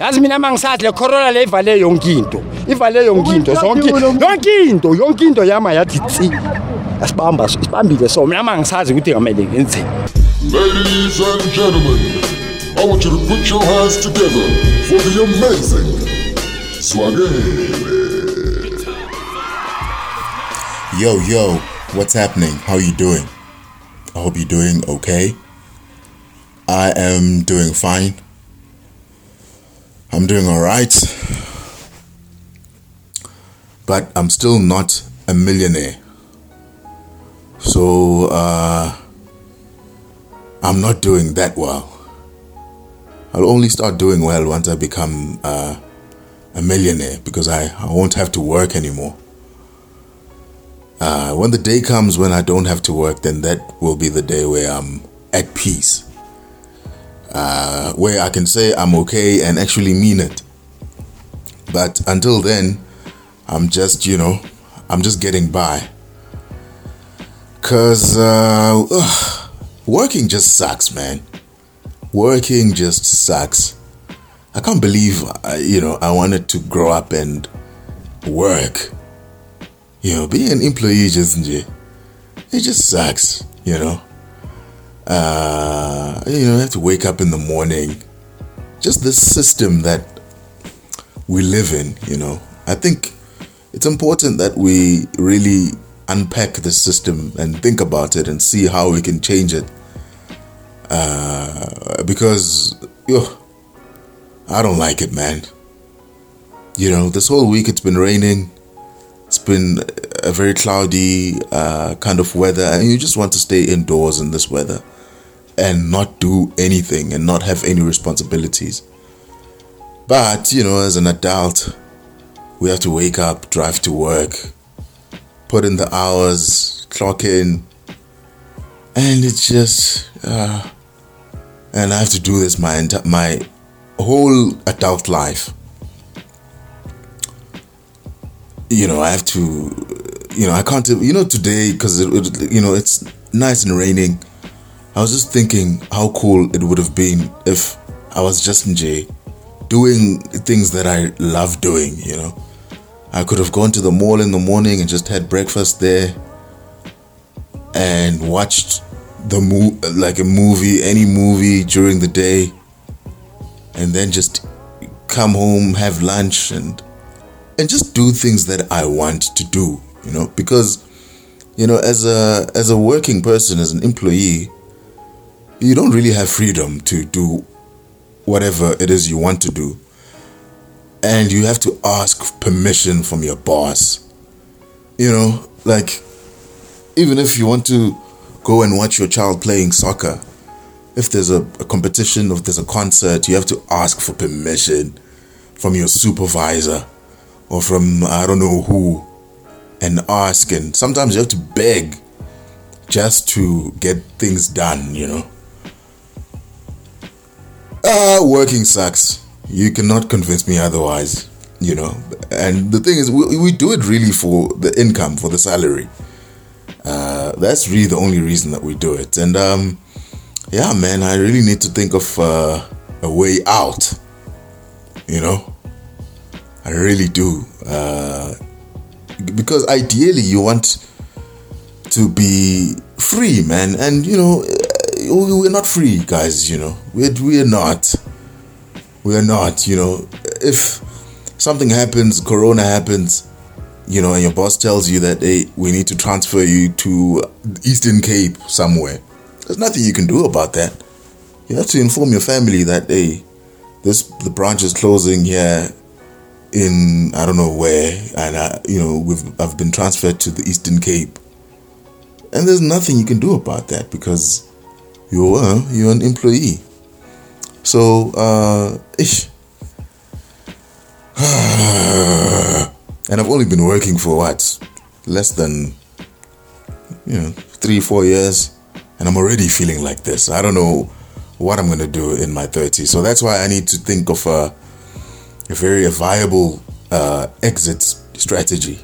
yazi mina mangisathi le corona le ivale yonke into ivale yonke into zonke yonke into yonke into yama yathi tsi asibamba sibambile so mina mangisazi ukuthi ngamele ngenzeni Ladies and gentlemen, I want you to put your hands together for the amazing Swaggy. Yo, yo, what's happening? How are you doing? I hope you're doing okay. I am doing fine. I'm doing all right. But I'm still not a millionaire. So, uh, I'm not doing that well. I'll only start doing well once I become uh, a millionaire because I, I won't have to work anymore. Uh, when the day comes when I don't have to work, then that will be the day where I'm at peace. Uh, where I can say I'm okay and actually mean it. But until then, I'm just, you know, I'm just getting by. Because uh, working just sucks, man. Working just sucks. I can't believe, uh, you know, I wanted to grow up and work you know, being an employee just it just sucks, you know. Uh, you know, you have to wake up in the morning. Just this system that we live in, you know. I think it's important that we really unpack the system and think about it and see how we can change it. Uh, because, yo, I don't like it, man. You know, this whole week it's been raining it's been a very cloudy uh, kind of weather, and you just want to stay indoors in this weather and not do anything and not have any responsibilities. But, you know, as an adult, we have to wake up, drive to work, put in the hours, clock in, and it's just, uh, and I have to do this my my whole adult life you know, I have to, you know, I can't, you know, today, because, you know, it's nice and raining. I was just thinking how cool it would have been if I was just in J doing things that I love doing, you know. I could have gone to the mall in the morning and just had breakfast there and watched the mo- like a movie, any movie during the day, and then just come home, have lunch, and and just do things that I want to do, you know, because you know, as a as a working person, as an employee, you don't really have freedom to do whatever it is you want to do. And you have to ask permission from your boss. You know, like even if you want to go and watch your child playing soccer, if there's a, a competition, if there's a concert, you have to ask for permission from your supervisor or from I don't know who and ask and sometimes you have to beg just to get things done, you know. Uh, working sucks. You cannot convince me otherwise, you know. And the thing is, we, we do it really for the income, for the salary. Uh, that's really the only reason that we do it. And um, yeah, man, I really need to think of uh, a way out, you know. I really do. Uh, because ideally, you want to be free, man. And, you know, we're not free, guys, you know. We're, we're not. We're not, you know. If something happens, Corona happens, you know, and your boss tells you that, hey, we need to transfer you to Eastern Cape somewhere, there's nothing you can do about that. You have to inform your family that, hey, this the branch is closing here in I don't know where, and I, you know we've I've been transferred to the Eastern Cape, and there's nothing you can do about that because you're uh, you're an employee. So, uh, ish. and I've only been working for what less than you know three four years, and I'm already feeling like this. I don't know what I'm gonna do in my 30s. So that's why I need to think of a a very viable uh, exit strategy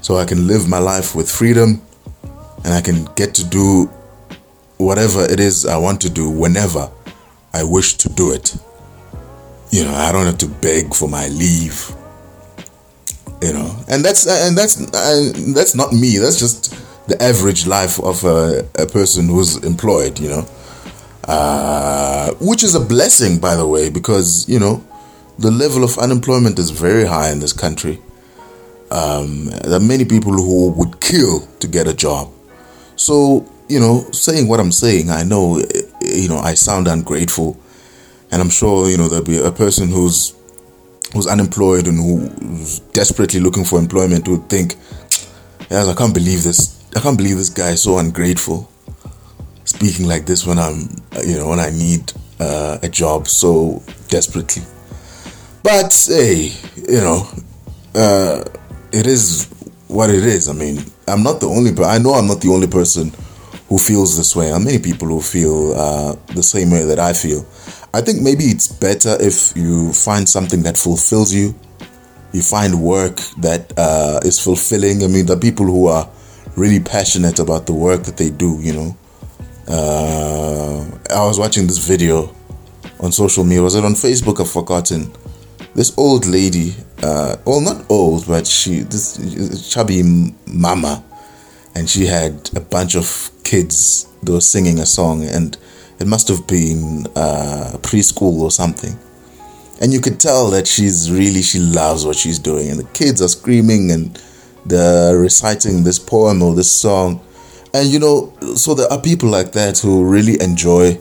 so I can live my life with freedom and I can get to do whatever it is I want to do whenever I wish to do it. you know, I don't have to beg for my leave. You know, and that's and that's and that's not me. That's just the average life of a, a person who's employed. You know, uh, which is a blessing, by the way, because you know the level of unemployment is very high in this country. Um, there are many people who would kill to get a job. So you know, saying what I'm saying, I know you know I sound ungrateful, and I'm sure you know there'll be a person who's who's unemployed and who's desperately looking for employment who would think, yes, I can't believe this. I can't believe this guy is so ungrateful, speaking like this when I'm you know when I need uh, a job so desperately. But hey, you know, uh, it is what it is. I mean, I'm not the only, but I know I'm not the only person who feels this way. and many people who feel uh, the same way that I feel. I think maybe it's better if you find something that fulfills you. You find work that uh, is fulfilling. I mean, the people who are really passionate about the work that they do. You know, uh, I was watching this video on social media. Was it on Facebook? I've forgotten. This old lady, uh, well, not old, but she this chubby mama, and she had a bunch of kids. They were singing a song, and it must have been uh, preschool or something. And you could tell that she's really she loves what she's doing, and the kids are screaming and they're reciting this poem or this song. And you know, so there are people like that who really enjoy,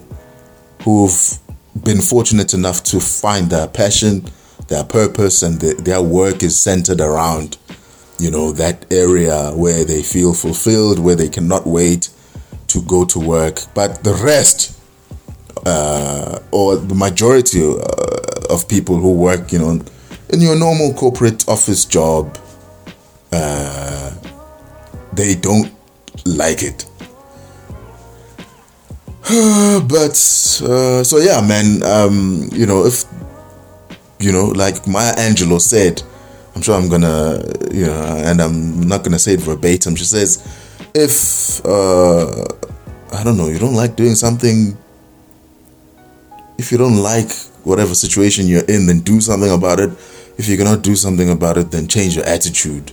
who've been fortunate enough to find their passion, their purpose, and the, their work is centered around, you know, that area where they feel fulfilled, where they cannot wait to go to work. But the rest, uh, or the majority uh, of people who work, you know, in your normal corporate office job, uh, they don't like it. but uh, so yeah, man. Um, you know, if you know, like Maya Angelou said, I'm sure I'm gonna, you know, and I'm not gonna say it verbatim. She says, if uh, I don't know, you don't like doing something, if you don't like whatever situation you're in, then do something about it. If you cannot do something about it, then change your attitude.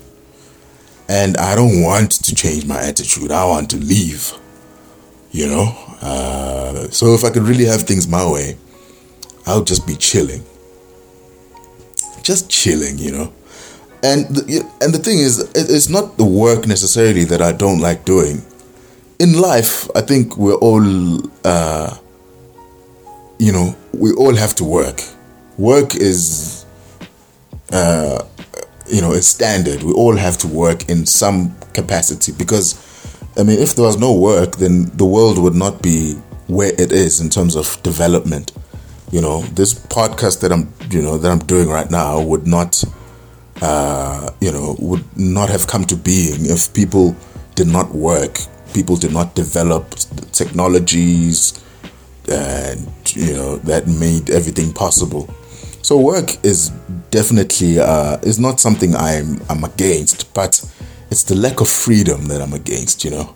And I don't want to change my attitude. I want to leave. You know? Uh, so if I could really have things my way, I'll just be chilling. Just chilling, you know? And the, and the thing is, it's not the work necessarily that I don't like doing. In life, I think we're all, uh, you know, we all have to work. Work is, uh, you know, it's standard. We all have to work in some capacity because, I mean, if there was no work, then the world would not be where it is in terms of development. You know, this podcast that I'm, you know, that I'm doing right now would not uh, you know, would not have come to being if people did not work, people did not develop technologies, and you know that made everything possible. So work is definitely uh, is not something I'm I'm against, but it's the lack of freedom that I'm against. You know,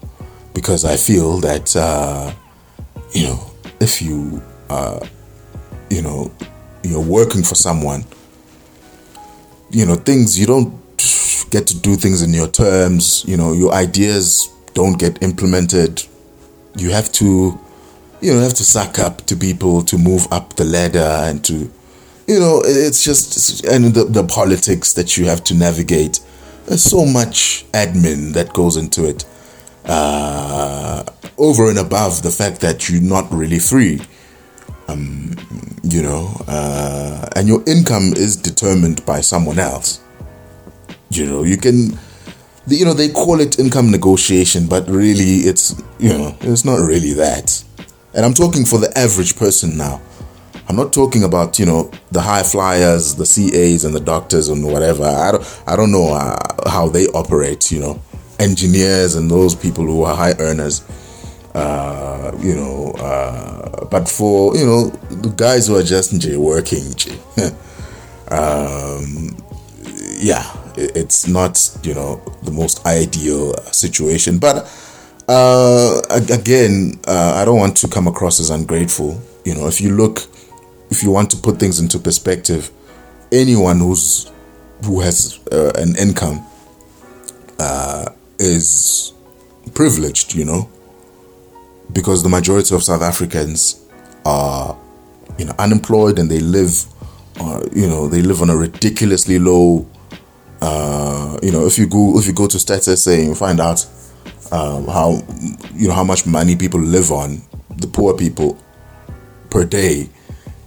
because I feel that uh, you know if you uh, you know you're working for someone you know things you don't get to do things in your terms you know your ideas don't get implemented you have to you know have to suck up to people to move up the ladder and to you know it's just and the, the politics that you have to navigate there's so much admin that goes into it uh, over and above the fact that you're not really free um, you know, uh, and your income is determined by someone else. You know, you can, you know, they call it income negotiation, but really it's, you know, it's not really that. And I'm talking for the average person now. I'm not talking about you know the high flyers, the CAs, and the doctors and whatever. I don't, I don't know uh, how they operate. You know, engineers and those people who are high earners. Uh, you know, uh, but for you know the guys who are just working, um, yeah, it's not you know the most ideal situation. But uh, again, uh, I don't want to come across as ungrateful. You know, if you look if you want to put things into perspective, anyone who's who has uh, an income uh, is privileged, you know, because the majority of South Africans are, you know, unemployed and they live, uh, you know, they live on a ridiculously low. Uh, you know, if you go if you go to Stats SA and find out um, how you know how much money people live on, the poor people per day,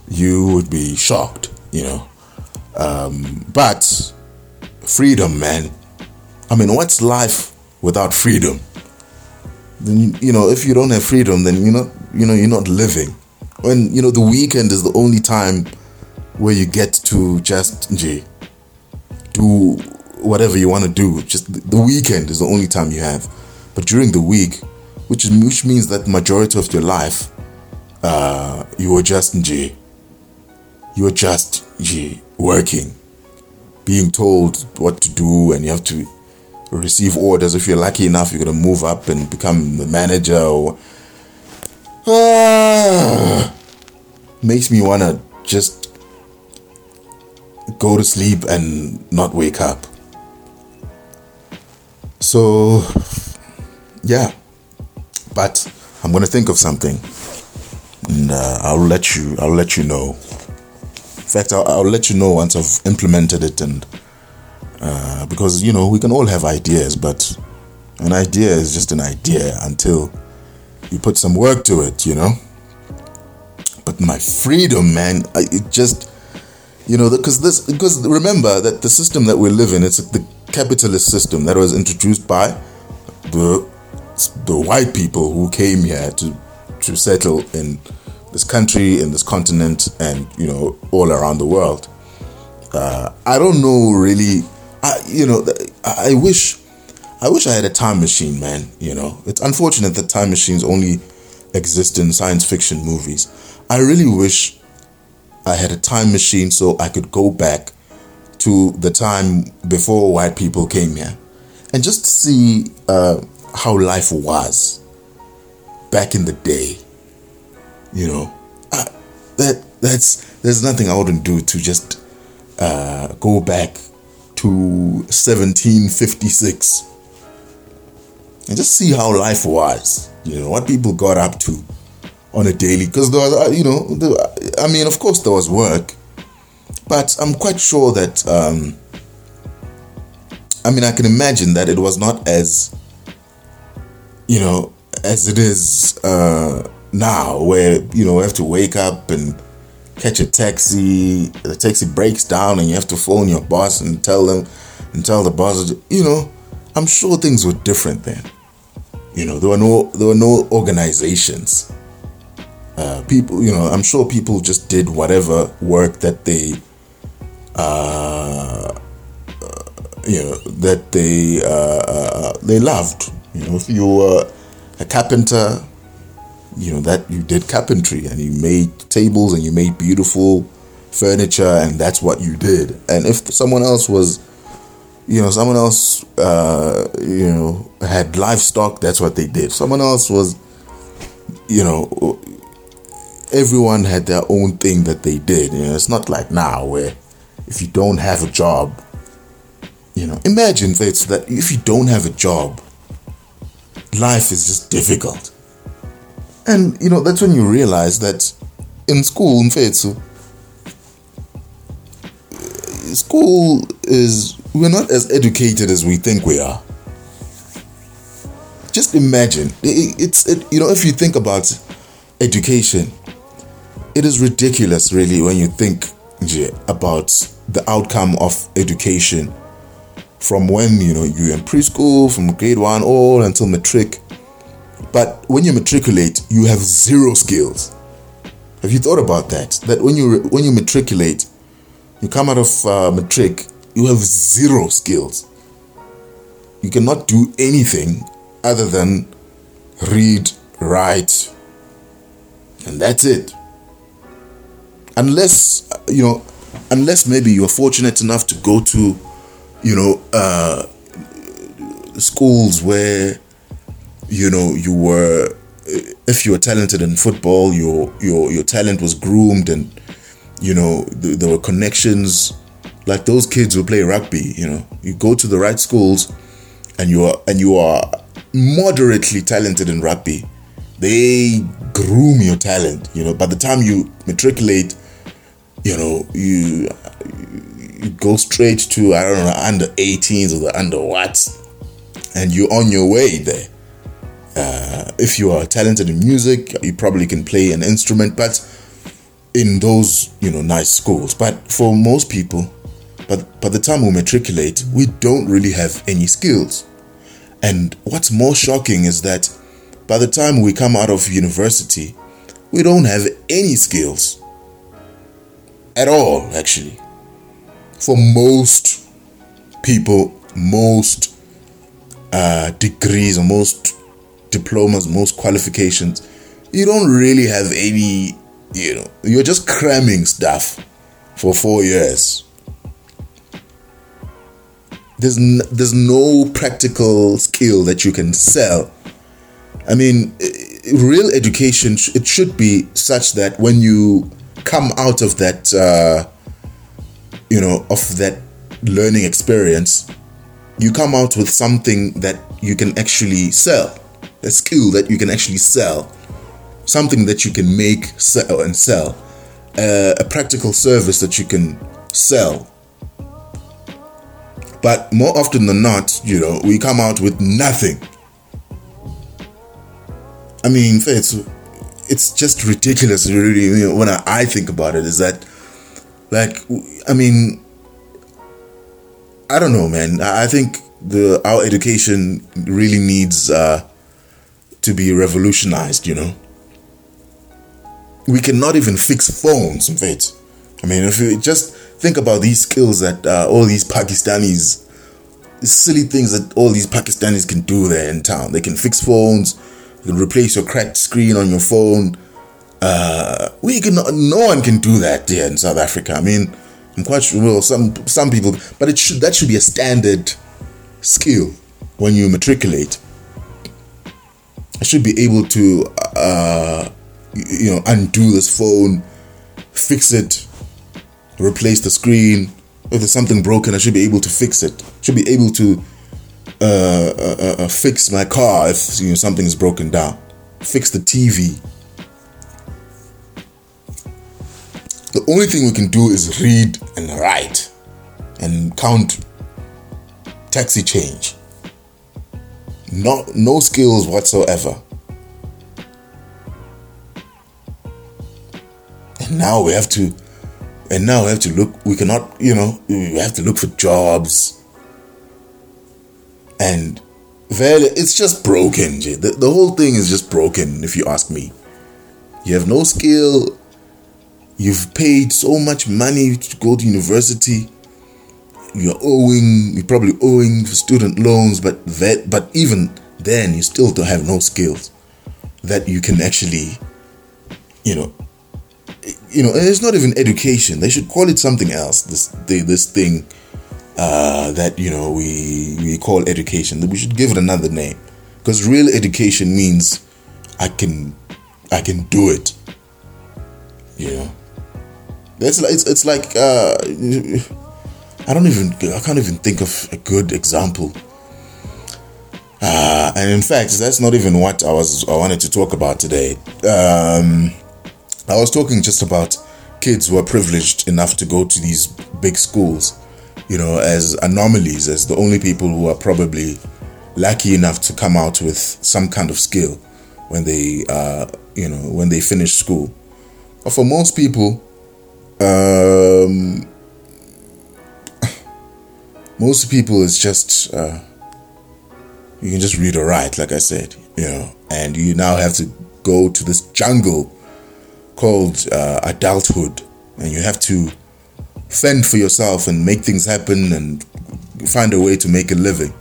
you would be shocked. You know, um, but freedom, man. I mean, what's life without freedom? Then you know, if you don't have freedom, then you're not, you know, you're not living. When you know the weekend is the only time where you get to just J, do whatever you want to do. Just the weekend is the only time you have. But during the week, which is, which means that majority of your life, uh, you are just J. You are just J working, being told what to do, and you have to receive orders. If you're lucky enough, you're gonna move up and become the manager. Or ah, makes me wanna just go to sleep and not wake up. So, yeah, but I'm gonna think of something, and uh, I'll let you. I'll let you know. In fact, I'll, I'll let you know once I've implemented it and uh, because you know we can all have ideas, but an idea is just an idea until you put some work to it, you know. But my freedom, man, it just you know because this because remember that the system that we live in it's the capitalist system that was introduced by the the white people who came here to to settle in this country in this continent and you know all around the world uh, i don't know really I, you know, I wish, I wish I had a time machine, man. You know, it's unfortunate that time machines only exist in science fiction movies. I really wish I had a time machine so I could go back to the time before white people came here and just see uh, how life was back in the day. You know, I, that that's there's nothing I wouldn't do to just uh, go back to 1756 and just see how life was you know what people got up to on a daily because there was uh, you know i mean of course there was work but i'm quite sure that um, i mean i can imagine that it was not as you know as it is uh, now where you know we have to wake up and catch a taxi, the taxi breaks down, and you have to phone your boss and tell them and tell the boss, you know, I'm sure things were different then. You know, there were no there were no organizations. Uh, people, you know, I'm sure people just did whatever work that they, uh, uh you know, that they uh, uh, they loved. You know, if you were a carpenter, you know that you did carpentry and you made tables and you made beautiful furniture and that's what you did and if someone else was you know someone else uh, you know had livestock that's what they did someone else was you know everyone had their own thing that they did you know it's not like now where if you don't have a job you know imagine that that if you don't have a job life is just difficult and you know, that's when you realize that in school, in Fetsu, uh, school is we're not as educated as we think we are. Just imagine, it's it, you know, if you think about education, it is ridiculous, really, when you think about the outcome of education from when you know you're in preschool, from grade one all until matric but when you matriculate, you have zero skills. Have you thought about that? That when you when you matriculate, you come out of uh, matric, you have zero skills. You cannot do anything other than read, write, and that's it. Unless you know, unless maybe you're fortunate enough to go to, you know, uh, schools where you know you were if you were talented in football your your your talent was groomed and you know, th- there were connections. Like those kids who play rugby, you know, you go to the right schools, and you are and you are moderately talented in rugby. They groom your talent. You know, by the time you matriculate, you know, you you go straight to I don't know under 18s or the under what, and you're on your way there. Uh, if you are talented in music, you probably can play an instrument, but in those you know nice schools. But for most people, but by the time we matriculate, we don't really have any skills. And what's more shocking is that by the time we come out of university, we don't have any skills at all, actually. For most people, most uh, degrees or most diplomas, most qualifications, you don't really have any, you know, you're just cramming stuff for four years. There's, n- there's no practical skill that you can sell. I mean, real education, it should be such that when you come out of that, uh, you know, of that learning experience, you come out with something that you can actually sell, a skill that you can actually sell, something that you can make, sell, and sell, uh, a practical service that you can sell. But more often than not, you know, we come out with nothing. I mean, it's it's just ridiculous, really. You know, when I, I think about it, is that like, I mean, I don't know, man. I think the our education really needs uh, to be revolutionized. You know, we cannot even fix phones. In fact, I mean, if you just think about these skills that uh, all these Pakistanis, silly things that all these Pakistanis can do there in town. They can fix phones. You can replace your cracked screen on your phone. Uh, we can. No one can do that here in South Africa. I mean, I'm quite sure. Well, some some people, but it should that should be a standard skill when you matriculate. I should be able to, uh, you, you know, undo this phone, fix it, replace the screen. If there's something broken, I should be able to fix it. Should be able to uh, uh, uh, fix my car if you know something is broken down. Fix the TV. The only thing we can do is read and write and count taxi change. No, no skills whatsoever. And now we have to, and now we have to look. We cannot, you know, we have to look for jobs. And very, it's just broken. The, the whole thing is just broken, if you ask me. You have no skill. You've paid so much money to go to university. You're owing. You're probably owing student loans, but that, but even then, you still don't have no skills that you can actually, you know, you know. And it's not even education. They should call it something else. This this thing uh, that you know we we call education. We should give it another name because real education means I can I can do it. Know, that's like it's, it's like uh, I don't even I can't even think of a good example. Uh, and in fact, that's not even what I was I wanted to talk about today. Um, I was talking just about kids who are privileged enough to go to these big schools, you know, as anomalies, as the only people who are probably lucky enough to come out with some kind of skill when they, uh, you know, when they finish school. But for most people, um, most people is just uh, you can just read or write, like I said, you know, and you now have to go to this jungle called uh, adulthood, and you have to fend for yourself and make things happen and find a way to make a living.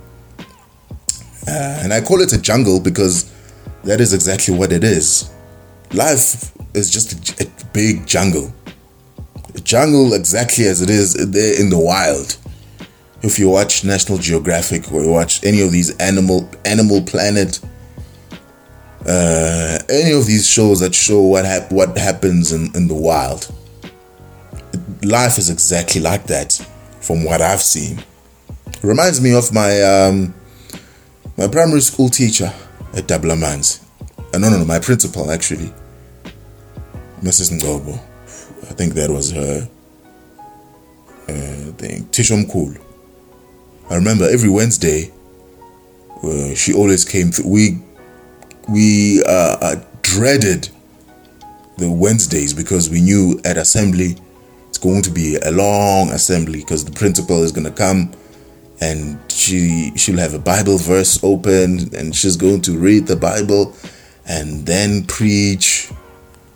Uh, and I call it a jungle because that is exactly what it is. Life is just a, a big jungle. A jungle exactly as it is there in the wild. If you watch National Geographic or you watch any of these animal Animal Planet, uh, any of these shows that show what hap- what happens in, in the wild, life is exactly like that from what I've seen. It reminds me of my um, my primary school teacher at Dablamans. Uh, no, no, no, my principal actually, Mrs. Ngobo. I think that was her uh, thing. Tishom Cool. I remember every Wednesday, uh, she always came. Th- we we uh, uh, dreaded the Wednesdays because we knew at assembly going to be a long assembly because the principal is going to come and she she'll have a Bible verse open and she's going to read the Bible and then preach.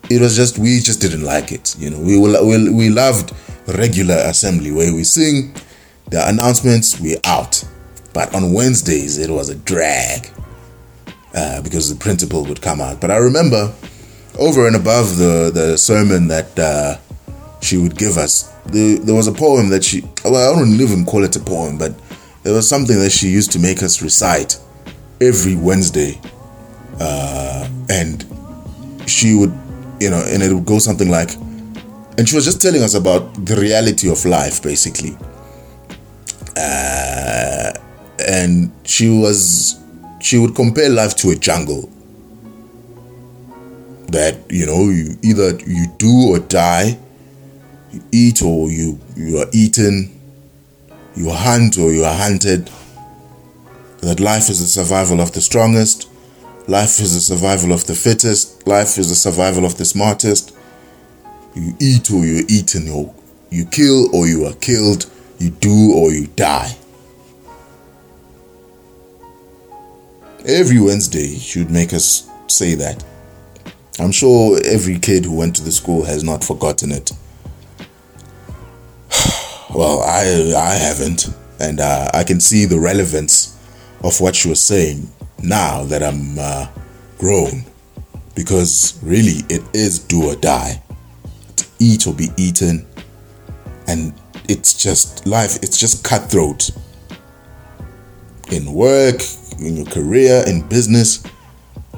It was just we just didn't like it, you know. We we we loved regular assembly where we sing the announcements, we're out. But on Wednesdays it was a drag uh, because the principal would come out. But I remember over and above the the sermon that uh, she would give us, the, there was a poem that she well I don't even call it a poem, but there was something that she used to make us recite every Wednesday, uh, and she would, you know, and it would go something like, and she was just telling us about the reality of life, basically. Uh, and she was, she would compare life to a jungle. That you know, you either you do or die, you eat or you you are eaten you hunt or you are hunted. That life is the survival of the strongest, life is the survival of the fittest, life is the survival of the smartest. You eat or you're eaten, or you kill or you are killed, you do or you die. Every Wednesday, should make us say that. I'm sure every kid who went to the school has not forgotten it. Well, I I haven't, and uh, I can see the relevance of what she was saying now that I'm uh, grown, because really it is do or die, to eat or be eaten, and it's just life. It's just cutthroat in work, in your career, in business,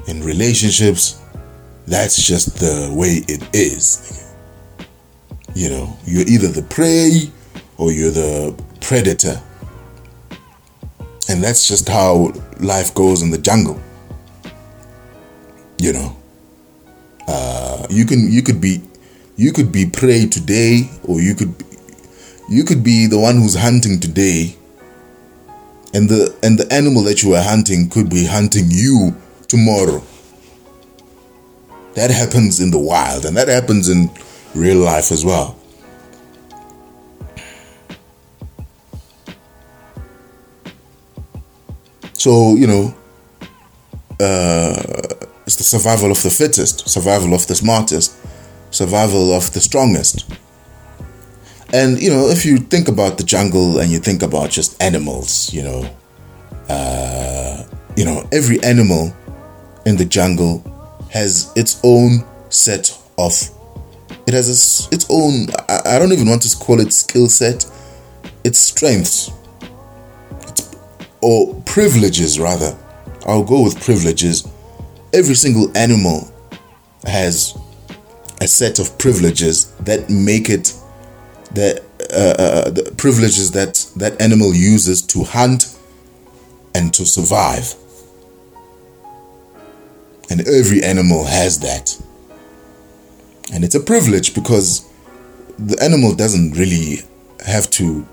in relationships. That's just the way it is. You know, you're either the prey or you're the predator. And that's just how life goes in the jungle. You know, uh, you can you could be you could be prey today, or you could you could be the one who's hunting today, and the and the animal that you are hunting could be hunting you tomorrow. That happens in the wild, and that happens in real life as well. So, you know, uh, it's the survival of the fittest, survival of the smartest, survival of the strongest. And, you know, if you think about the jungle and you think about just animals, you know, uh, you know, every animal in the jungle has its own set of, it has its own, I, don't even want to call it skill set, its strengths or privileges rather. I'll go with privileges. Every single animal has a set of privileges that make it the, uh, uh, the privileges that that animal uses to hunt and to survive. And every animal has that. And it's a privilege because the animal doesn't really have to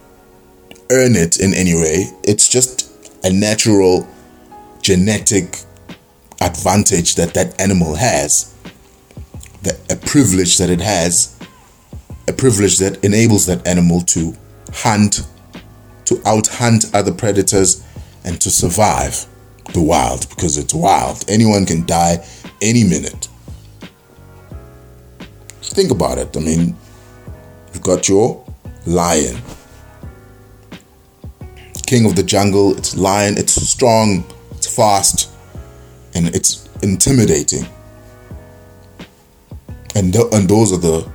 earn it in any way. It's just a natural genetic advantage that that animal has, that a privilege that it has, a privilege that enables that animal to hunt, to out hunt other predators, and to survive the wild because it's wild. Anyone can die any minute. Think about it. I mean, you've got your lion king of the jungle. It's lion. It's strong. It's fast, and it's intimidating. And th- and those are the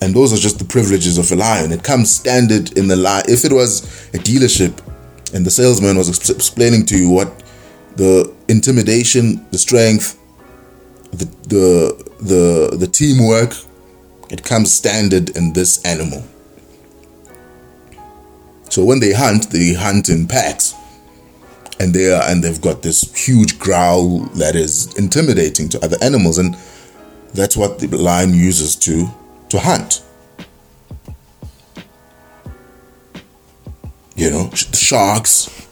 and those are just the privileges of a lion. It comes standard in the lion. If it was a dealership, and the salesman was explaining to you what the intimidation, the strength, the the the the teamwork, It comes standard in this animal. So when they hunt, they hunt in packs. And they are and they've got this huge growl that is intimidating to other animals and that's what the lion uses to to hunt. You know, sharks,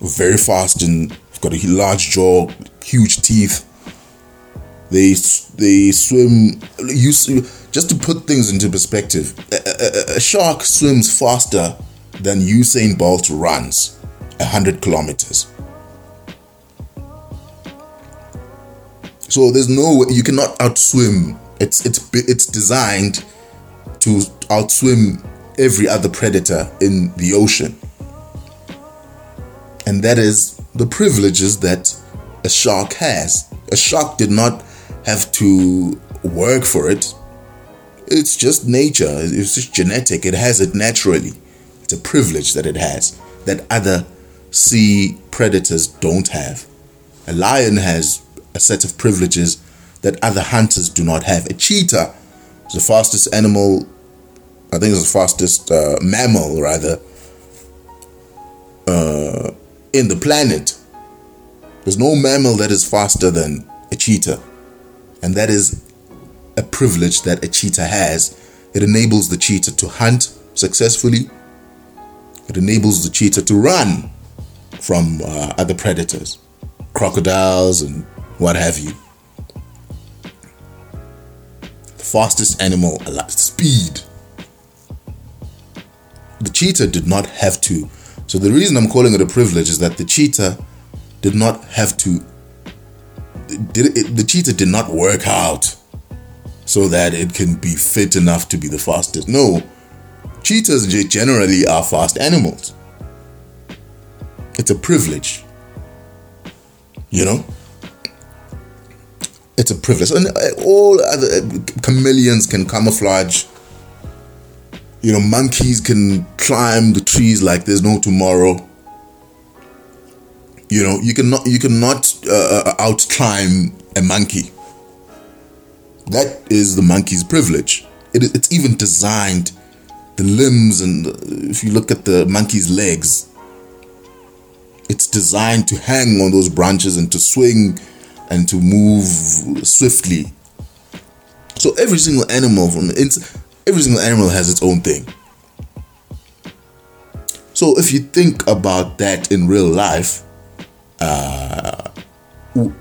very fast and got a large jaw, huge teeth. They they swim. Use just to put things into perspective. A, a, a shark swims faster than Usain Bolt runs, hundred kilometers. So there's no way you cannot outswim. It's it's it's designed to outswim every other predator in the ocean. And that is the privileges that a shark has. A shark did not have to work for it. It's just nature. It's just genetic. It has it naturally. It's a privilege that it has that other sea predators don't have. A lion has a set of privileges that other hunters do not have. A cheetah is the fastest animal, I think it's the fastest uh, mammal, rather, uh, in the planet. There's no mammal that is faster than a cheetah. And that is a privilege that a cheetah has. It enables the cheetah to hunt successfully, it enables the cheetah to run from uh, other predators, crocodiles, and what have you. The fastest animal alive, speed. The cheetah did not have to. So, the reason I'm calling it a privilege is that the cheetah did not have to. Did it, the cheetah did not work out so that it can be fit enough to be the fastest. No, cheetahs generally are fast animals. It's a privilege. You know? It's a privilege. And uh, all other uh, chameleons can camouflage. You know, monkeys can climb the trees like there's no tomorrow. You know, you cannot you cannot uh, uh out climb a monkey. That is the monkey's privilege. It, it's even designed the limbs and if you look at the monkey's legs, it's designed to hang on those branches and to swing and to move swiftly. So every single animal from every single animal has its own thing. So if you think about that in real life, uh,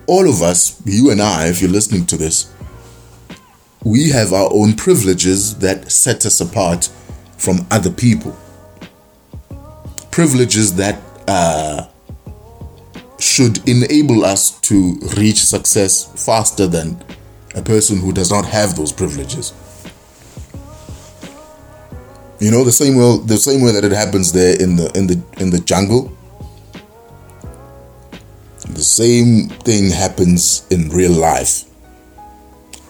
all of us, you and I, if you're listening to this, we have our own privileges that set us apart from other people. Privileges that uh, should enable us to reach success faster than a person who does not have those privileges. You know the same way the same way that it happens there in the in the in the jungle. The same thing happens in real life.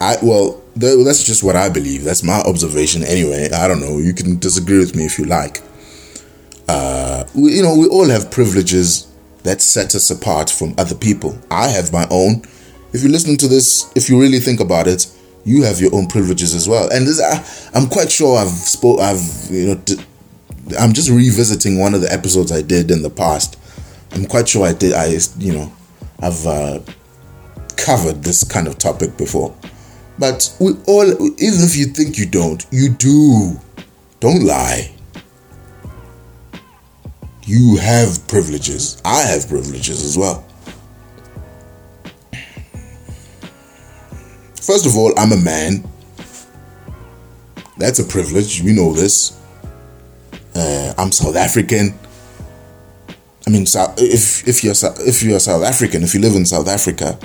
I well that's just what I believe. That's my observation anyway. I don't know. You can disagree with me if you like. Uh, we, you know, we all have privileges that set us apart from other people. I have my own. If you listen to this, if you really think about it, you have your own privileges as well. And this, I, am quite sure I've spoke. I've you know, I'm just revisiting one of the episodes I did in the past. I'm quite sure I did. I you know, I've uh, covered this kind of topic before. But we all, even if you think you don't, you do. Don't lie. You have privileges. I have privileges as well. First of all, I'm a man. That's a privilege. We know this. Uh, I'm South African. I mean, if if you're if you're South African, if you live in South Africa,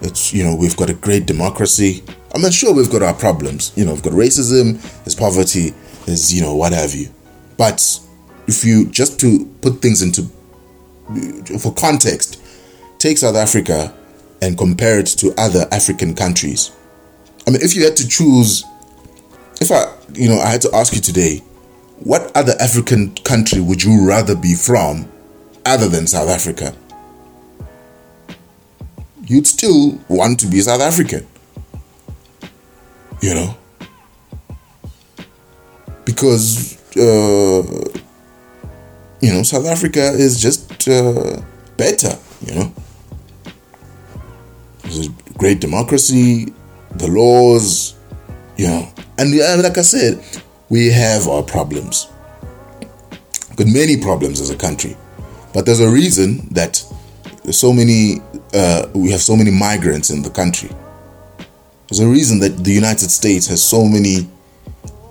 it's you know we've got a great democracy. I mean, sure we've got our problems. You know, we've got racism, there's poverty, there's you know what have you. But if you just to put things into for context, take South Africa and compare it to other African countries. I mean, if you had to choose, if I, you know, I had to ask you today, what other African country would you rather be from other than South Africa? You'd still want to be South African. You know? because uh, you know South Africa is just uh, better. You know, it's a great democracy, the laws, you know, and uh, like I said, we have our problems. Got many problems as a country, but there's a reason that so many uh, we have so many migrants in the country. There's a reason that the United States has so many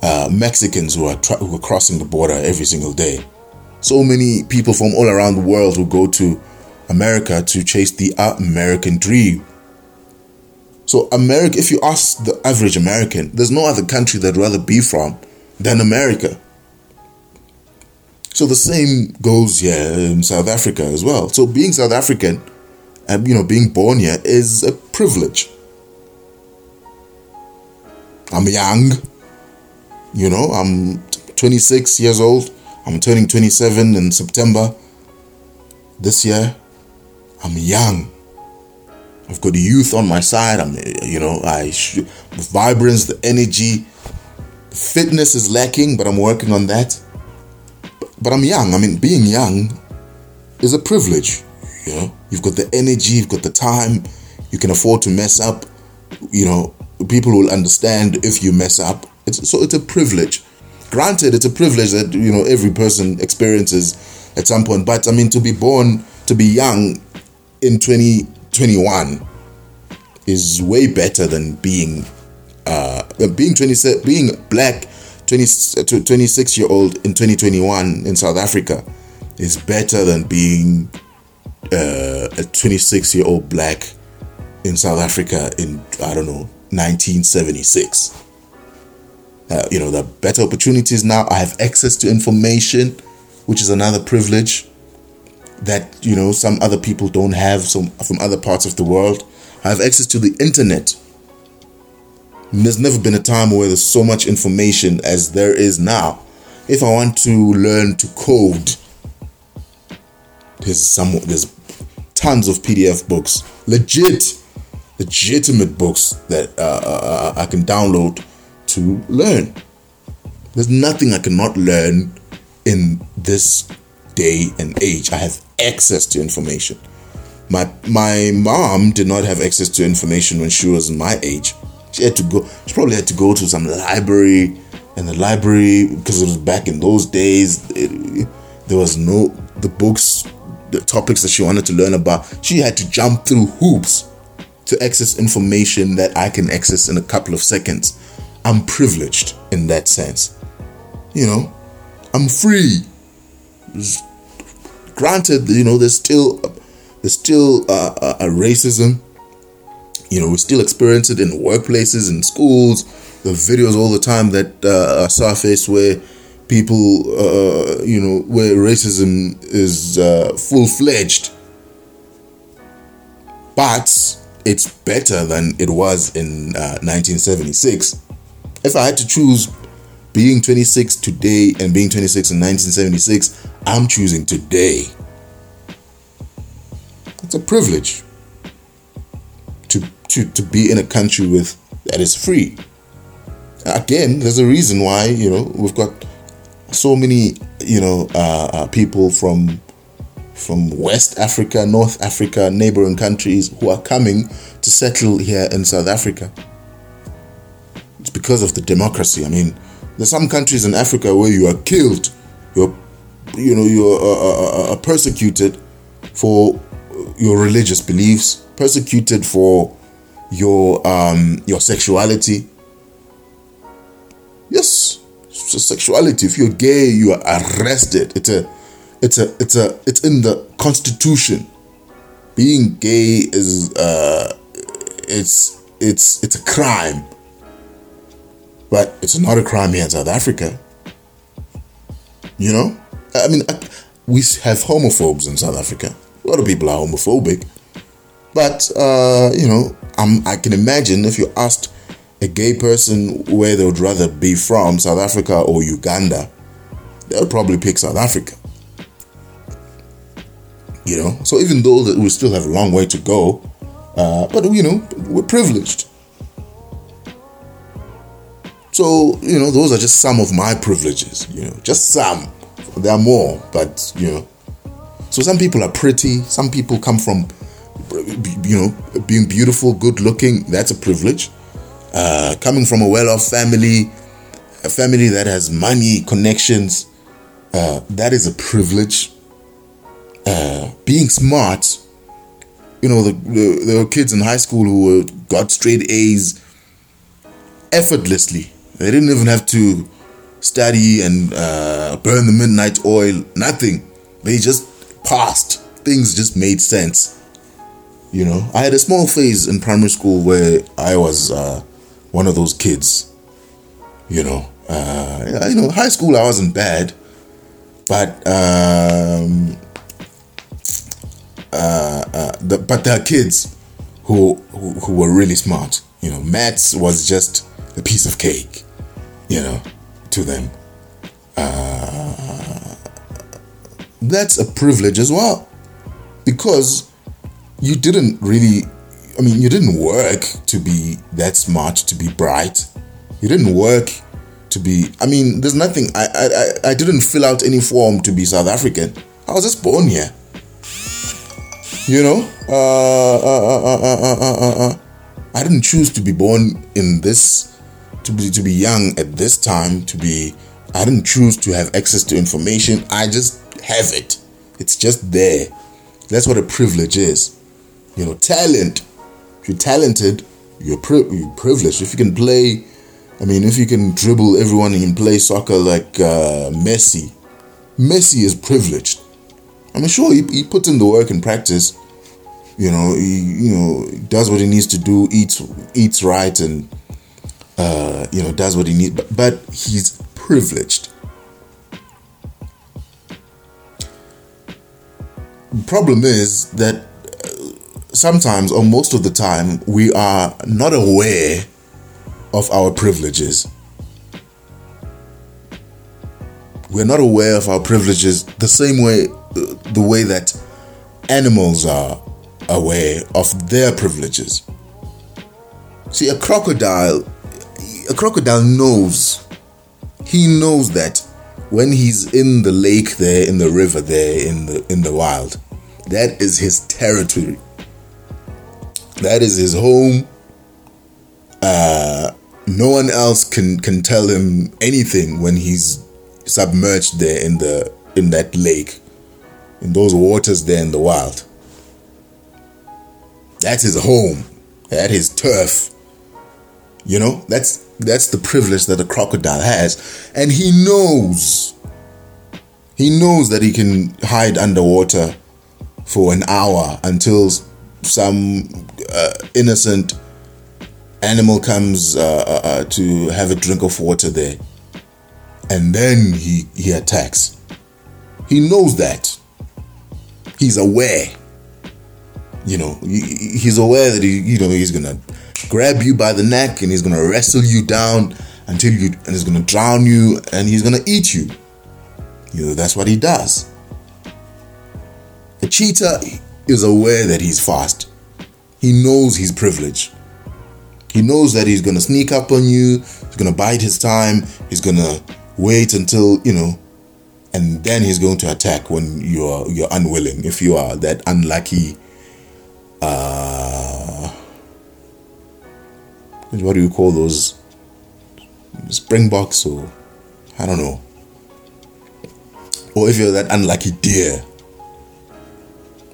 uh, Mexicans who are tra- who are crossing the border every single day. So many people from all around the world who go to America to chase the American dream. So America, if you ask the average American, there's no other country they'd rather be from than America. So the same goes here in South Africa as well. So being South African and you know being born here is a privilege. I'm young. You know, I'm 26 years old. I'm turning 27 in September this year. I'm young. I've got the youth on my side. I'm, you know, I the vibrance, the energy, fitness is lacking, but I'm working on that. But I'm young. I mean, being young is a privilege. You know, you've got the energy, you've got the time, you can afford to mess up. You know, people will understand if you mess up. It's, so it's a privilege. Granted, it's a privilege that you know every person experiences at some point. But I mean, to be born, to be young in 2021 is way better than being uh, being 20 being black 20, 26 year old in 2021 in South Africa is better than being uh, a 26 year old black in South Africa in I don't know 1976. Uh, you know, the better opportunities now. I have access to information, which is another privilege that you know some other people don't have. Some from other parts of the world. I have access to the internet. There's never been a time where there's so much information as there is now. If I want to learn to code, there's some there's tons of PDF books, legit, legitimate books that uh, uh, I can download to learn. There's nothing I cannot learn in this day and age. I have access to information. My my mom did not have access to information when she was my age. She had to go. She probably had to go to some library, and the library because it was back in those days. It, there was no the books, the topics that she wanted to learn about. She had to jump through hoops to access information that I can access in a couple of seconds. I'm privileged in that sense. You know, I'm free. Granted, you know, there's still there's still uh, a, a racism. You know, we still experience it in workplaces, in schools. The videos all the time that uh, surface where people, uh, you know, where racism is uh, full fledged. But it's better than it was in 1976 if I had to choose being 26 today and being 26 in 1976, I'm choosing today. It's a privilege to, to, be in a country with that is free. Again, there's a reason why, you know, we've got so many, you know, uh, uh, people from from West Africa, North Africa, neighboring countries who are coming to settle here in South Africa It's because of the democracy. I mean, there's some countries in Africa where you are killed, you're, you know, you're uh, uh, uh, persecuted for your religious beliefs, persecuted for your um, your sexuality. Yes, sexuality. If you're gay, you are arrested. It's a, it's a, it's a, it's in the constitution. Being gay is, uh, it's, it's, it's a crime. But it's not a crime here in South Africa. You know? I mean, we have homophobes in South Africa. A lot of people are homophobic. But, uh, you know, I'm, I can imagine if you asked a gay person where they would rather be from, South Africa or Uganda, they would probably pick South Africa. You know? So even though that we still have a long way to go, uh, but, you know, we're privileged So, you know, those are just some of my privileges, you know, just some. There are more, but, you know. So some people are pretty, some people come from, you know, being beautiful, good looking, that's a privilege. Uh, coming from a well off family, a family that has money, connections, uh, that is a privilege. Uh, being smart, you know, the, the, there were kids in high school who were, got straight A's effortlessly. They didn't even have to study and uh, burn the midnight oil, nothing. They just passed. Things just made sense. You know, I had a small phase in primary school where I was uh, one of those kids. You know, uh, you know, high school I wasn't bad, but um, uh, uh, the, but there are kids who, who who were really smart. You know, maths was just a piece of cake. You know, to them. Uh, that's a privilege as well, because you didn't really. I mean, you didn't work to be that smart, to be bright. You didn't work to be. I mean, there's nothing. I I I didn't fill out any form to be South African. I was just born here. You know, uh, uh, uh, I didn't choose to be born in this, to be to be young at this time. To be, I didn't choose to have access to information. I just have it. It's just there. That's what a privilege is. You know, talent. If you're talented, you're, pri- you're privileged. If you can play, I mean, if you can dribble everyone and play soccer like uh, Messi, Messi is privileged. I mean, sure, he, he puts in the work and practice. You know, he you know does what he needs to do, eats eats right, and uh, you know does what he needs. But, but he's privileged. The problem is that sometimes, or most of the time, we are not aware of our privileges. We're not aware of our privileges the same way, the way that animals are aware of their privileges. See, a crocodile, a crocodile knows, he knows that when he's in the lake there, in the river there, in the in the wild, that is his territory. That is his home. Uh, no one else can can tell him anything when he's submerged there in the in that lake, in those waters there in the wild. That's his home. That his turf. You know, that's that's the privilege that a crocodile has, and he knows. He knows that he can hide underwater for an hour until some uh, innocent animal comes uh, uh, uh, to have a drink of water there, and then he he attacks. He knows that. He's aware. You know, he's aware that he, you know, he's gonna grab you by the neck and he's gonna wrestle you down until you, and he's gonna drown you and he's gonna eat you. You know, that's what he does. A cheetah is aware that he's fast. He knows he's privileged. He knows that he's gonna sneak up on you. He's gonna bide his time. He's gonna wait until you know, and then he's going to attack when you're you're unwilling. If you are that unlucky uh, what do you call those springboks or I don't know. Or if you're that unlucky deer,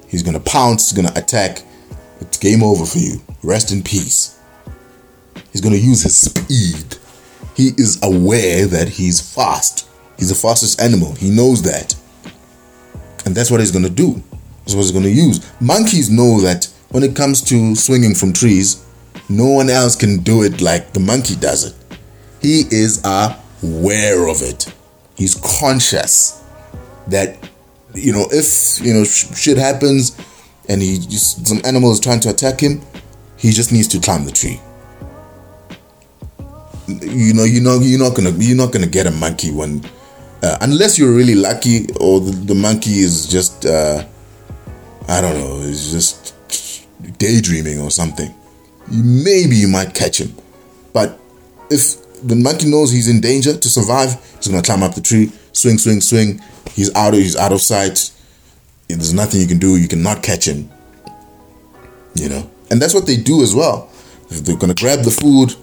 he's gonna pounce, he's gonna attack. It's game over for you. Rest in peace. He's gonna use his speed. He is aware that he's fast. He's the fastest animal. He knows that. And that's what he's gonna do. That's what he's gonna use. Monkeys know that when it comes to swinging from trees, no one else can do it like the monkey does it. He is aware of it. He's conscious that you know if you know shit happens and he just some animal is trying to attack him, he just needs to climb the tree. You know, you know, you're not gonna you're not gonna get a monkey when uh, unless you're really lucky or the, the monkey is just uh, I don't know, it's just daydreaming or something, maybe you might catch him. But if the monkey knows he's in danger to survive. He's gonna climb up the tree, swing, swing, swing. He's out of he's out of sight. There's nothing you can do. You cannot catch him. You know, and that's what they do as well. They're gonna grab the food.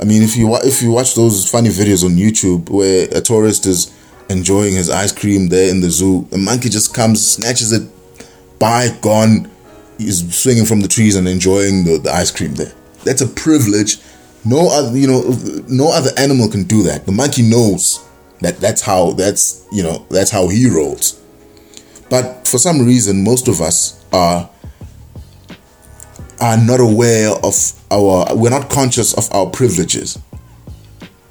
I mean, if you if you watch those funny videos on YouTube where a tourist is enjoying his ice cream there in the zoo, a monkey just comes, snatches it, by gone. He's swinging from the trees and enjoying the, the ice cream there. That's a privilege. No other, you know, no other animal can do that. The monkey knows that that's how that's you know that's how he rolls. But for some reason, most of us are are not aware of our we're not conscious of our privileges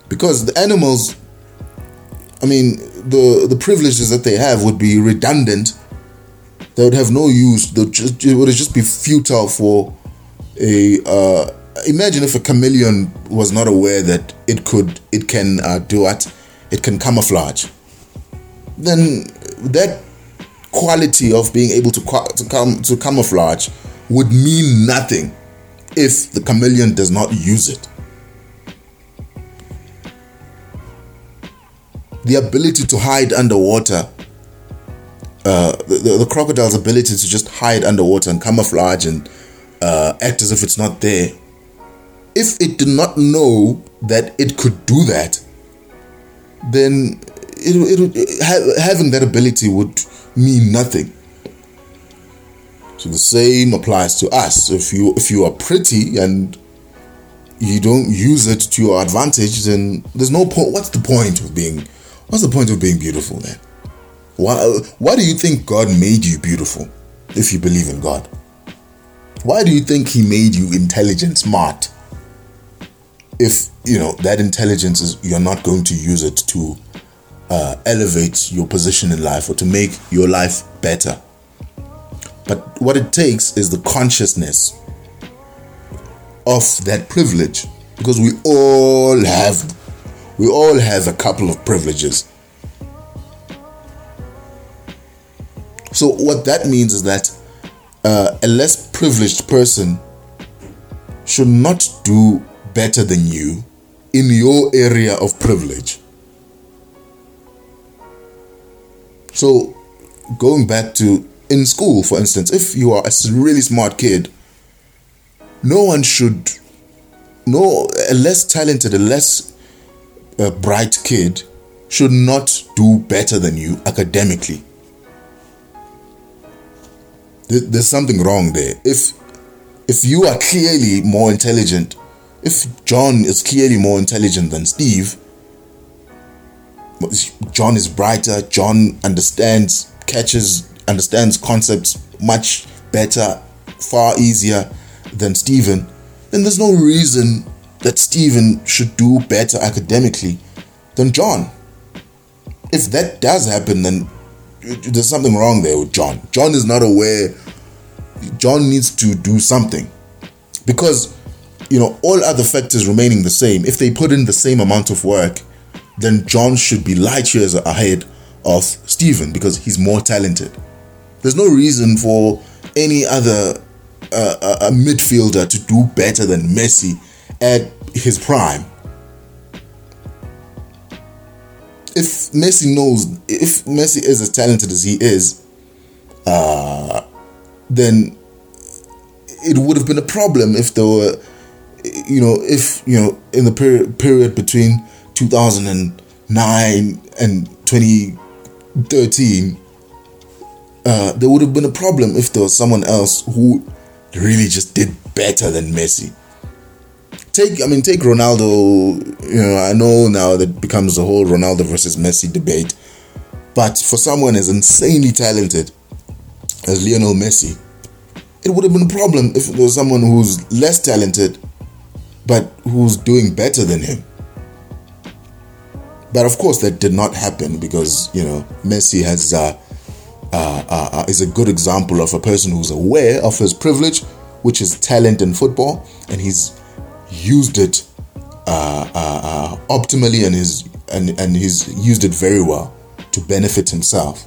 because the animals i mean the the privileges that they have would be redundant they would have no use just, it would just be futile for a uh, imagine if a chameleon was not aware that it could it can uh, do what it can camouflage then that quality of being able to to come to camouflage would mean nothing if the chameleon does not use it. The ability to hide underwater, uh, the, the, the, crocodile's ability to just hide underwater and camouflage and uh, act as if it's not there. If it did not know that it could do that, then it, it, it having that ability would mean nothing. So the same applies to us. If you if you are pretty and you don't use it to your advantage, then there's no point. What's the point of being? What's the point of being beautiful then? Why why do you think God made you beautiful? If you believe in God, why do you think He made you intelligent, smart? If you know that intelligence is you're not going to use it to uh, elevate your position in life or to make your life better. But what it takes is the consciousness of that privilege because we all have we all have a couple of privileges. So what that means is that uh, a less privileged person should not do better than you in your area of privilege. So going back to in school, for instance, if you are a really smart kid, no one should, no, a less talented, a less uh, bright kid should not do better than you academically. There's something wrong there. If if you are clearly more intelligent, if John is clearly more intelligent than Steve, John is brighter, John understands, catches understands concepts much better, far easier than Stephen, then there's no reason that Stephen should do better academically than John. If that does happen, then there's something wrong there with John. John is not aware. John needs to do something because you know all other factors remaining the same. If they put in the same amount of work, then John should be light years ahead of Stephen because he's more talented. There's no reason for any other uh, a midfielder to do better than Messi at his prime. If Messi knows, if Messi is as talented as he is, uh, then it would have been a problem if there were, you know, if you know, in the period period between 2009 and 2013 uh, there would have been a problem if there was someone else who really just did better than Messi. Take, I mean, take Ronaldo. You know, I know now that becomes the whole Ronaldo versus Messi debate, but for someone as insanely talented as Lionel Messi, it would have been a problem if there was someone who's less talented, but who's doing better than him. But of course, that did not happen because you know Messi has uh, uh, uh, uh, is a good example of a person who's aware of his privilege, which is talent in football, and he's used it uh, uh, optimally and he's and, and he's used it very well to benefit himself.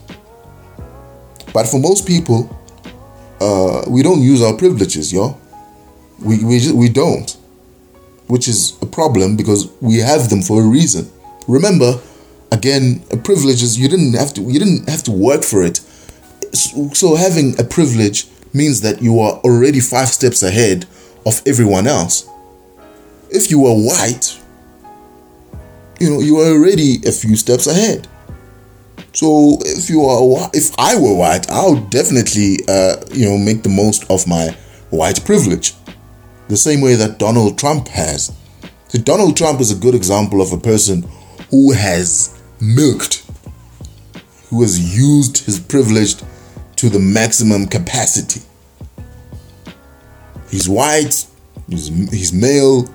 But for most people, we don't use our privileges, yo. We we just, we don't. Which is a problem because we have them for a reason. Remember, again, a privilege is you didn't have to you didn't have to work for it. So having a privilege means that you are already five steps ahead of everyone else. If you are white, you know you are already a few steps ahead. So if you are if I were white, I would definitely uh, you know make the most of my white privilege, the same way that Donald Trump has. So Donald Trump is a good example of a person who has milked, who has used his privilege to the maximum capacity. He's white, he's, he's male,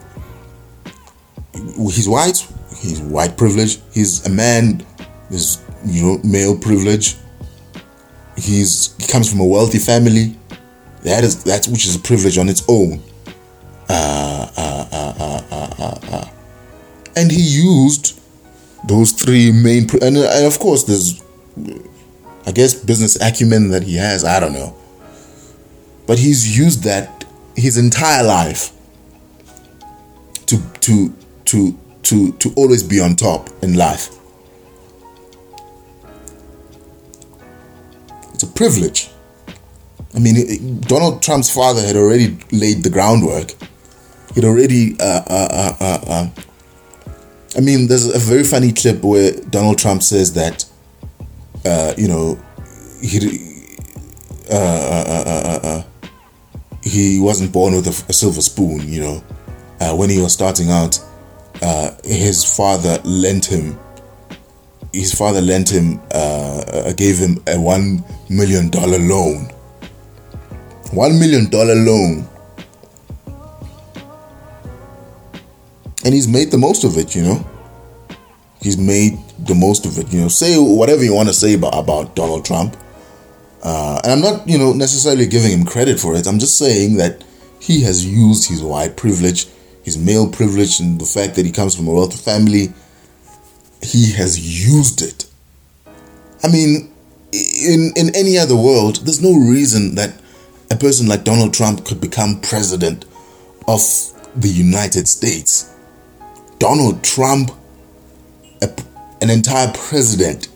he's white, he's white privilege, he's a man, he's you know male privilege. He's he comes from a wealthy family. That is that's which is a privilege on its own. Uh, uh, uh. And he used those three main, and, and of course, there's, I guess, business acumen that he has. I don't know. But he's used that his entire life to to to to to always be on top in life. It's a privilege. I mean, Donald Trump's father had already laid the groundwork. He'd already uh, uh, uh, uh, I mean, there's a very funny clip where Donald Trump says that, uh, you know, he uh, uh, uh, uh he wasn't born with a, a silver spoon. You know, Uh when he was starting out, uh his father lent him. His father lent him, uh, gave him a one million dollar loan. One million dollar loan and he's made the most of it, you know. He's made the most of it, you know. Say whatever you want to say about, about Donald Trump. Uh, and I'm not, you know, necessarily giving him credit for it. I'm just saying that he has used his white privilege, his male privilege, and the fact that he comes from a wealthy family. He has used it. I mean, in in any other world, there's no reason that a person like Donald Trump could become president of the United States. Donald Trump, a, an entire president.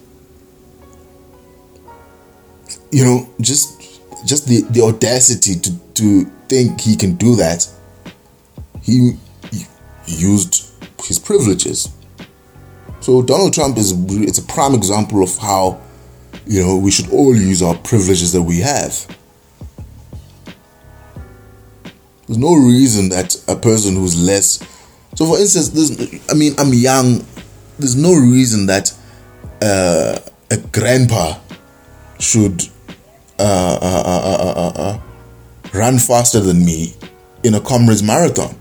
You know, just just the, the audacity to, to think he can do that. He, he used his privileges. So Donald Trump is it's a prime example of how you know we should all use our privileges that we have. There's no reason that a person who's less so, for instance, I mean, I'm young. There's no reason that uh, a grandpa should uh uh, uh, uh, uh, run faster than me in a comrades marathon.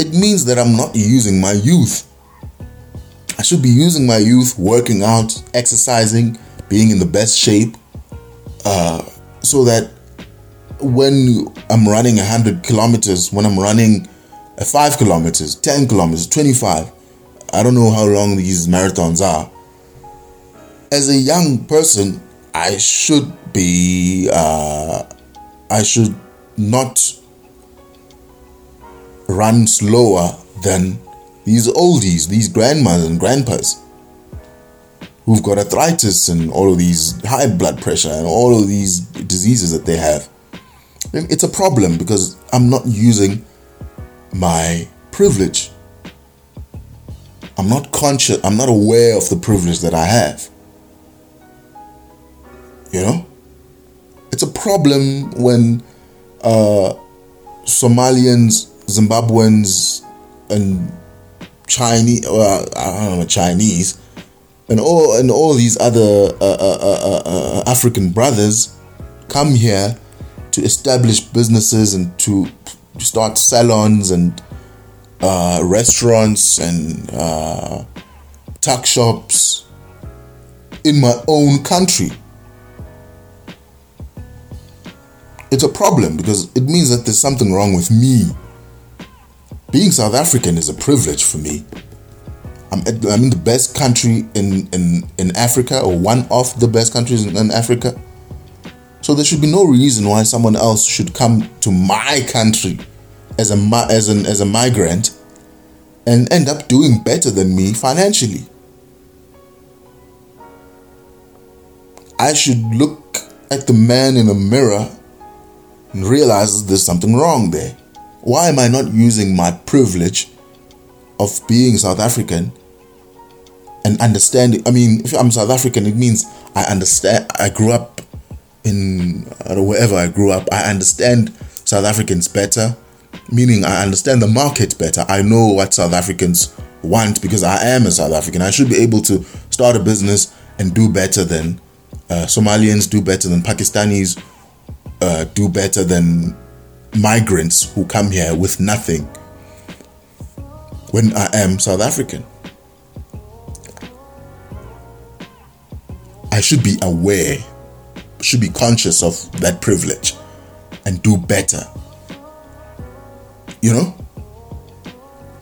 It means that I'm not using my youth. I should be using my youth, working out, exercising, being in the best shape, so that when I'm running 100 kilometers, when I'm running 5 kilometers, 10 kilometers, 25. I don't know how long these marathons are. As a young person, I should be, uh, I should not run slower than these oldies, these grandmas and grandpas who've got arthritis and all of these high blood pressure and all of these diseases that they have. It's a problem because I'm not using my privilege. I'm not conscious, I'm not aware of the privilege that I have. You know? It's a problem when uh, Somalians, Zimbabweans, and Chinese, well, I don't know, Chinese, and all and all these other uh, uh, uh, uh, African brothers come here to establish businesses and to start salons and uh, restaurants and uh, tuck shops in my own country. It's a problem because it means that there's something wrong with me. Being South African is a privilege for me. I'm, I'm in the best country in, in, in Africa, or one of the best countries in, in Africa. So there should be no reason why someone else should come to my country as a as an as a migrant and end up doing better than me financially. I should look at the man in the mirror and realize there's something wrong there. Why am I not using my privilege of being South African and understanding? I mean, if I'm South African, it means I understand. I grew up in wherever I grew up. I understand South Africans better, meaning I understand the market better. I know what South Africans want because I am a South African. I should be able to start a business and do better than uh, Somalians, do better than Pakistanis, uh, do better than migrants who come here with nothing when I am South African. I should be aware, should be conscious of that privilege and do better. You know?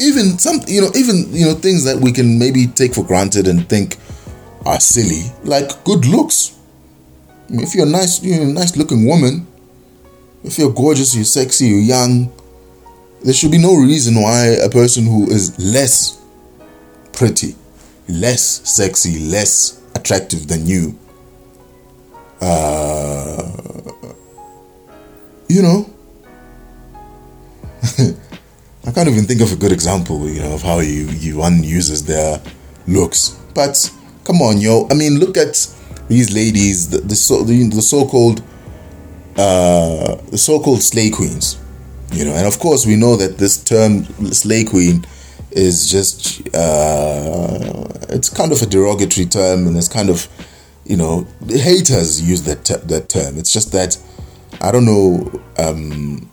Even some, you know, even, you know, things that we can maybe take for granted and think are silly, like good looks. If you're nice, you're a nice looking woman, if you're gorgeous, you're sexy, you're young, there should be no reason why a person who is less pretty, less sexy, less attractive than you, uh, you know, I can't even think of a good example, you know, of how you, you one uses their looks. But come on, yo, I mean, look at these ladies, the, the so the, the so-called uh, the so-called slay queens, you know, and of course we know that this term slay queen is just uh, it's kind of a derogatory term, and it's kind of you know haters use that ter- that term. It's just that I don't know um,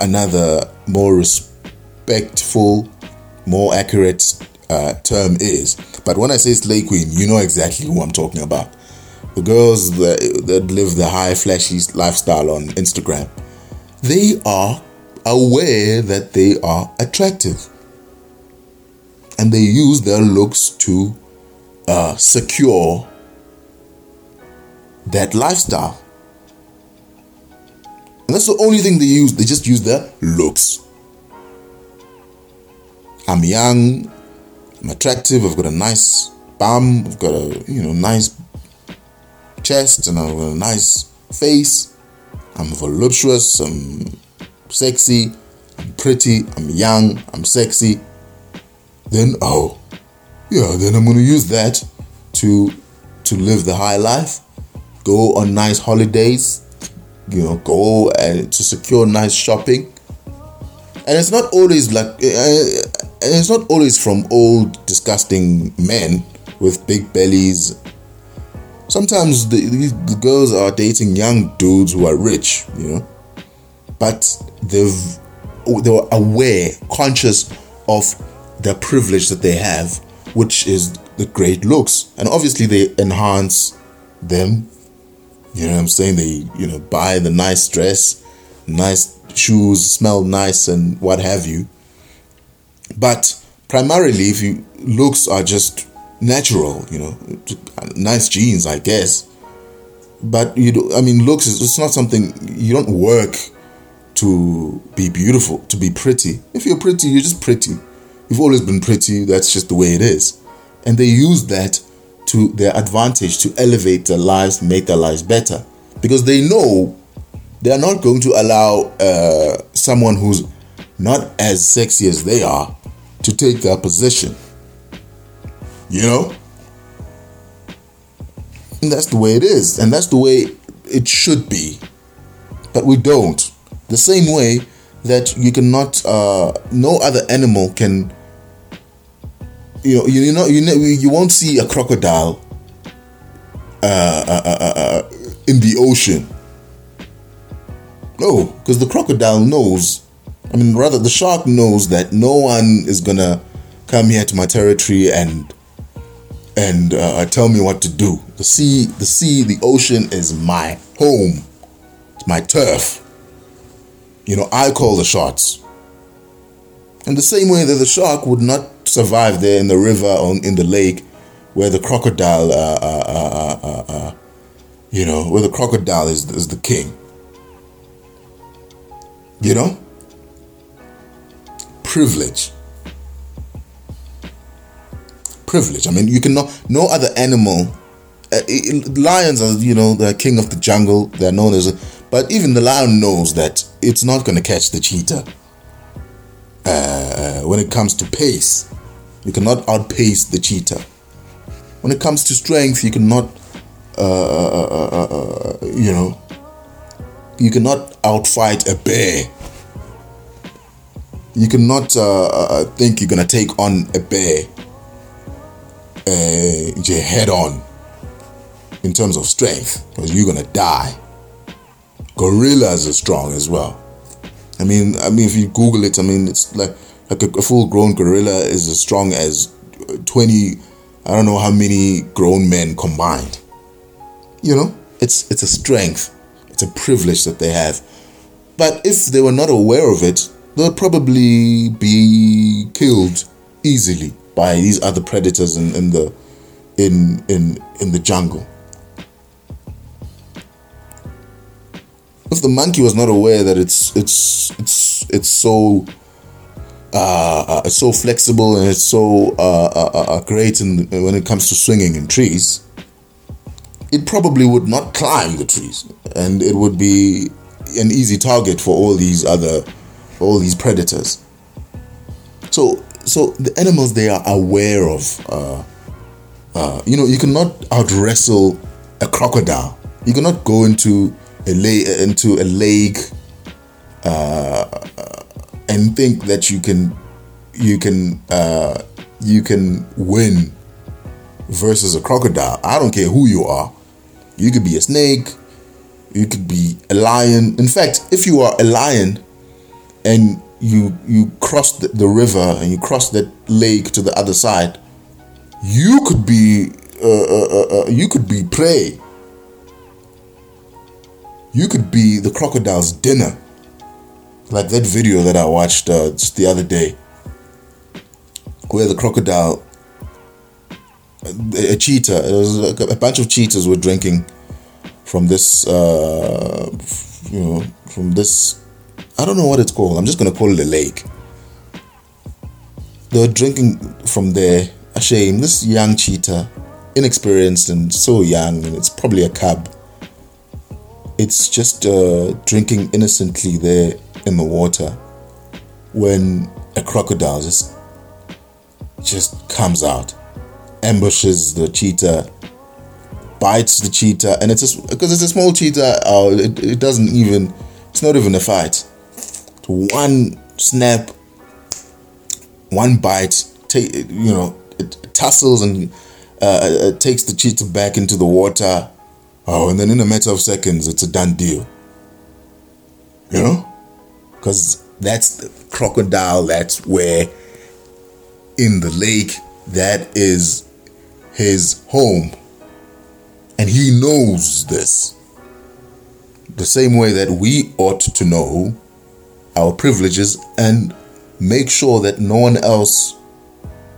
another more respectful, more accurate uh, term is. But when I say slay queen, you know exactly who I'm talking about the girls that, that live the high flashy lifestyle on Instagram, they are aware that they are attractive. And they use their looks to uh, secure that lifestyle. And that's the only thing they use. They just use their looks. I'm young, I'm attractive, I've got a nice bum, I've got a you know nice chest and I've got a nice face. I'm voluptuous, I'm sexy, I'm pretty, I'm young, I'm sexy. Then oh, yeah, then I'm gonna use that to to live the high life, go on nice holidays, you know, go and to secure nice shopping. And it's not always like, uh, it's not always from old disgusting men with big bellies sometimes the, the girls are dating young dudes who are rich, you know, but they've they were aware, conscious of the privilege that they have, which is the great looks, and obviously they enhance them. You know what I'm saying? They you know buy the nice dress, nice shoes, smell nice, and what have you. But primarily, if you looks are just natural, you know, nice jeans, I guess. But you do, I mean, looks is it's not something you don't work to be beautiful, to be pretty. If you're pretty, you're just pretty. You've always been pretty. That's just the way it is. And they use that to their advantage to elevate their lives, make their lives better, because they know they are not going to allow uh, someone who's not as sexy as they are to take their position. You know? And that's the way it is. And that's the way it should be. But we don't. The same way that you cannot, uh, no other animal can, you know, you know, you know, you won't see a crocodile uh, uh, uh, uh in the ocean. No, because the crocodile knows. I mean, rather, the shark knows that no one is gonna come here to my territory and and uh, tell me what to do. The sea, the sea, the ocean is my home. It's my turf. You know, I call the shots. In the same way that the shark would not survive there in the river or in the lake, where the crocodile, uh, uh, uh, uh you know, where the crocodile is, is the king. You know? Privilege. privilege. I mean, you cannot no other animal. Uh, i- i- lions are you know the king of the jungle. They're known as, but even the lion knows that it's not going to catch the cheetah. Uh, when it comes to pace, you cannot outpace the cheetah. When it comes to strength, you cannot, uh, uh, uh, uh, you know, you cannot outfight a bear. You cannot uh, think you're gonna take on a bear head on in terms of strength because you're gonna die. Gorillas are strong as well. I mean, I mean, if you Google it, I mean, it's like like a, a full-grown gorilla is as strong as twenty. I don't know how many grown men combined. You know, it's it's a strength, it's a privilege that they have. But if they were not aware of it, they'll probably be killed easily by these other predators in, in the in in in the jungle. If the monkey was not aware that it's it's it's it's so uh, uh, it's so flexible and it's so uh, uh, uh, great in, when it comes to swinging in trees, it probably would not climb the trees, and it would be an easy target for all these other all these predators. So so the animals they are aware of. Uh, uh, you know, you cannot out wrestle a crocodile. You cannot go into a into a lake uh, and think that you can you can uh, you can win versus a crocodile. I don't care who you are. You could be a snake. You could be a lion. In fact, if you are a lion and you you cross the, the river and you cross that lake to the other side, you could be uh, uh, uh, uh, you could be prey. You could be the crocodile's dinner, like that video that I watched uh, just the other day, where the crocodile, a, a cheetah, it was like a bunch of cheetahs were drinking from this, uh, you know, from this. I don't know what it's called. I'm just gonna call it a lake. They were drinking from there. A shame. This young cheetah, inexperienced and so young, and it's probably a cub. It's just uh, drinking innocently there in the water when a crocodile just just comes out, ambushes the cheetah, bites the cheetah, and it's a, because it's a small cheetah. Uh, it, it doesn't even. It's not even a fight. One snap, one bite. Take you know, it tussles and uh, it takes the cheetah back into the water. Oh, and then in a matter of seconds, it's a done deal. You know, because that's the crocodile. That's where in the lake that is his home, and he knows this. The same way that we ought to know our privileges and make sure that no one else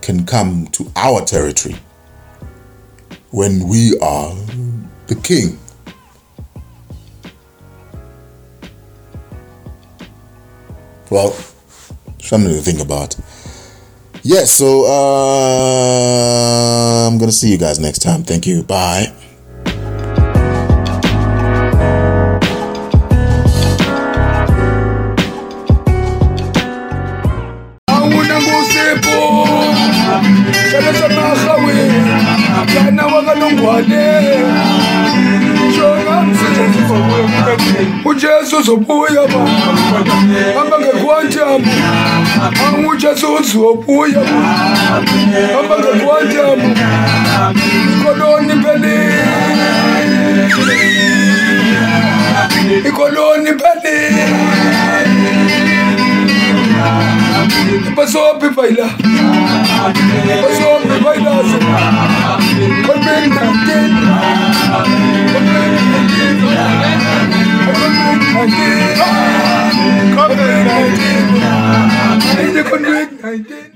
can come to our territory when we are the king. Well, something to think about. Yes, so uh, I'm gonna see you guys next time. Thank you. Bye. ujesu uzobuya baba abangekuwajama angujesu uzobuya baba abangekuwajama ikoloni mpelile ikoloni mpelile Pasopi baila Pasopi baila COVID-19 COVID-19 COVID-19 COVID-19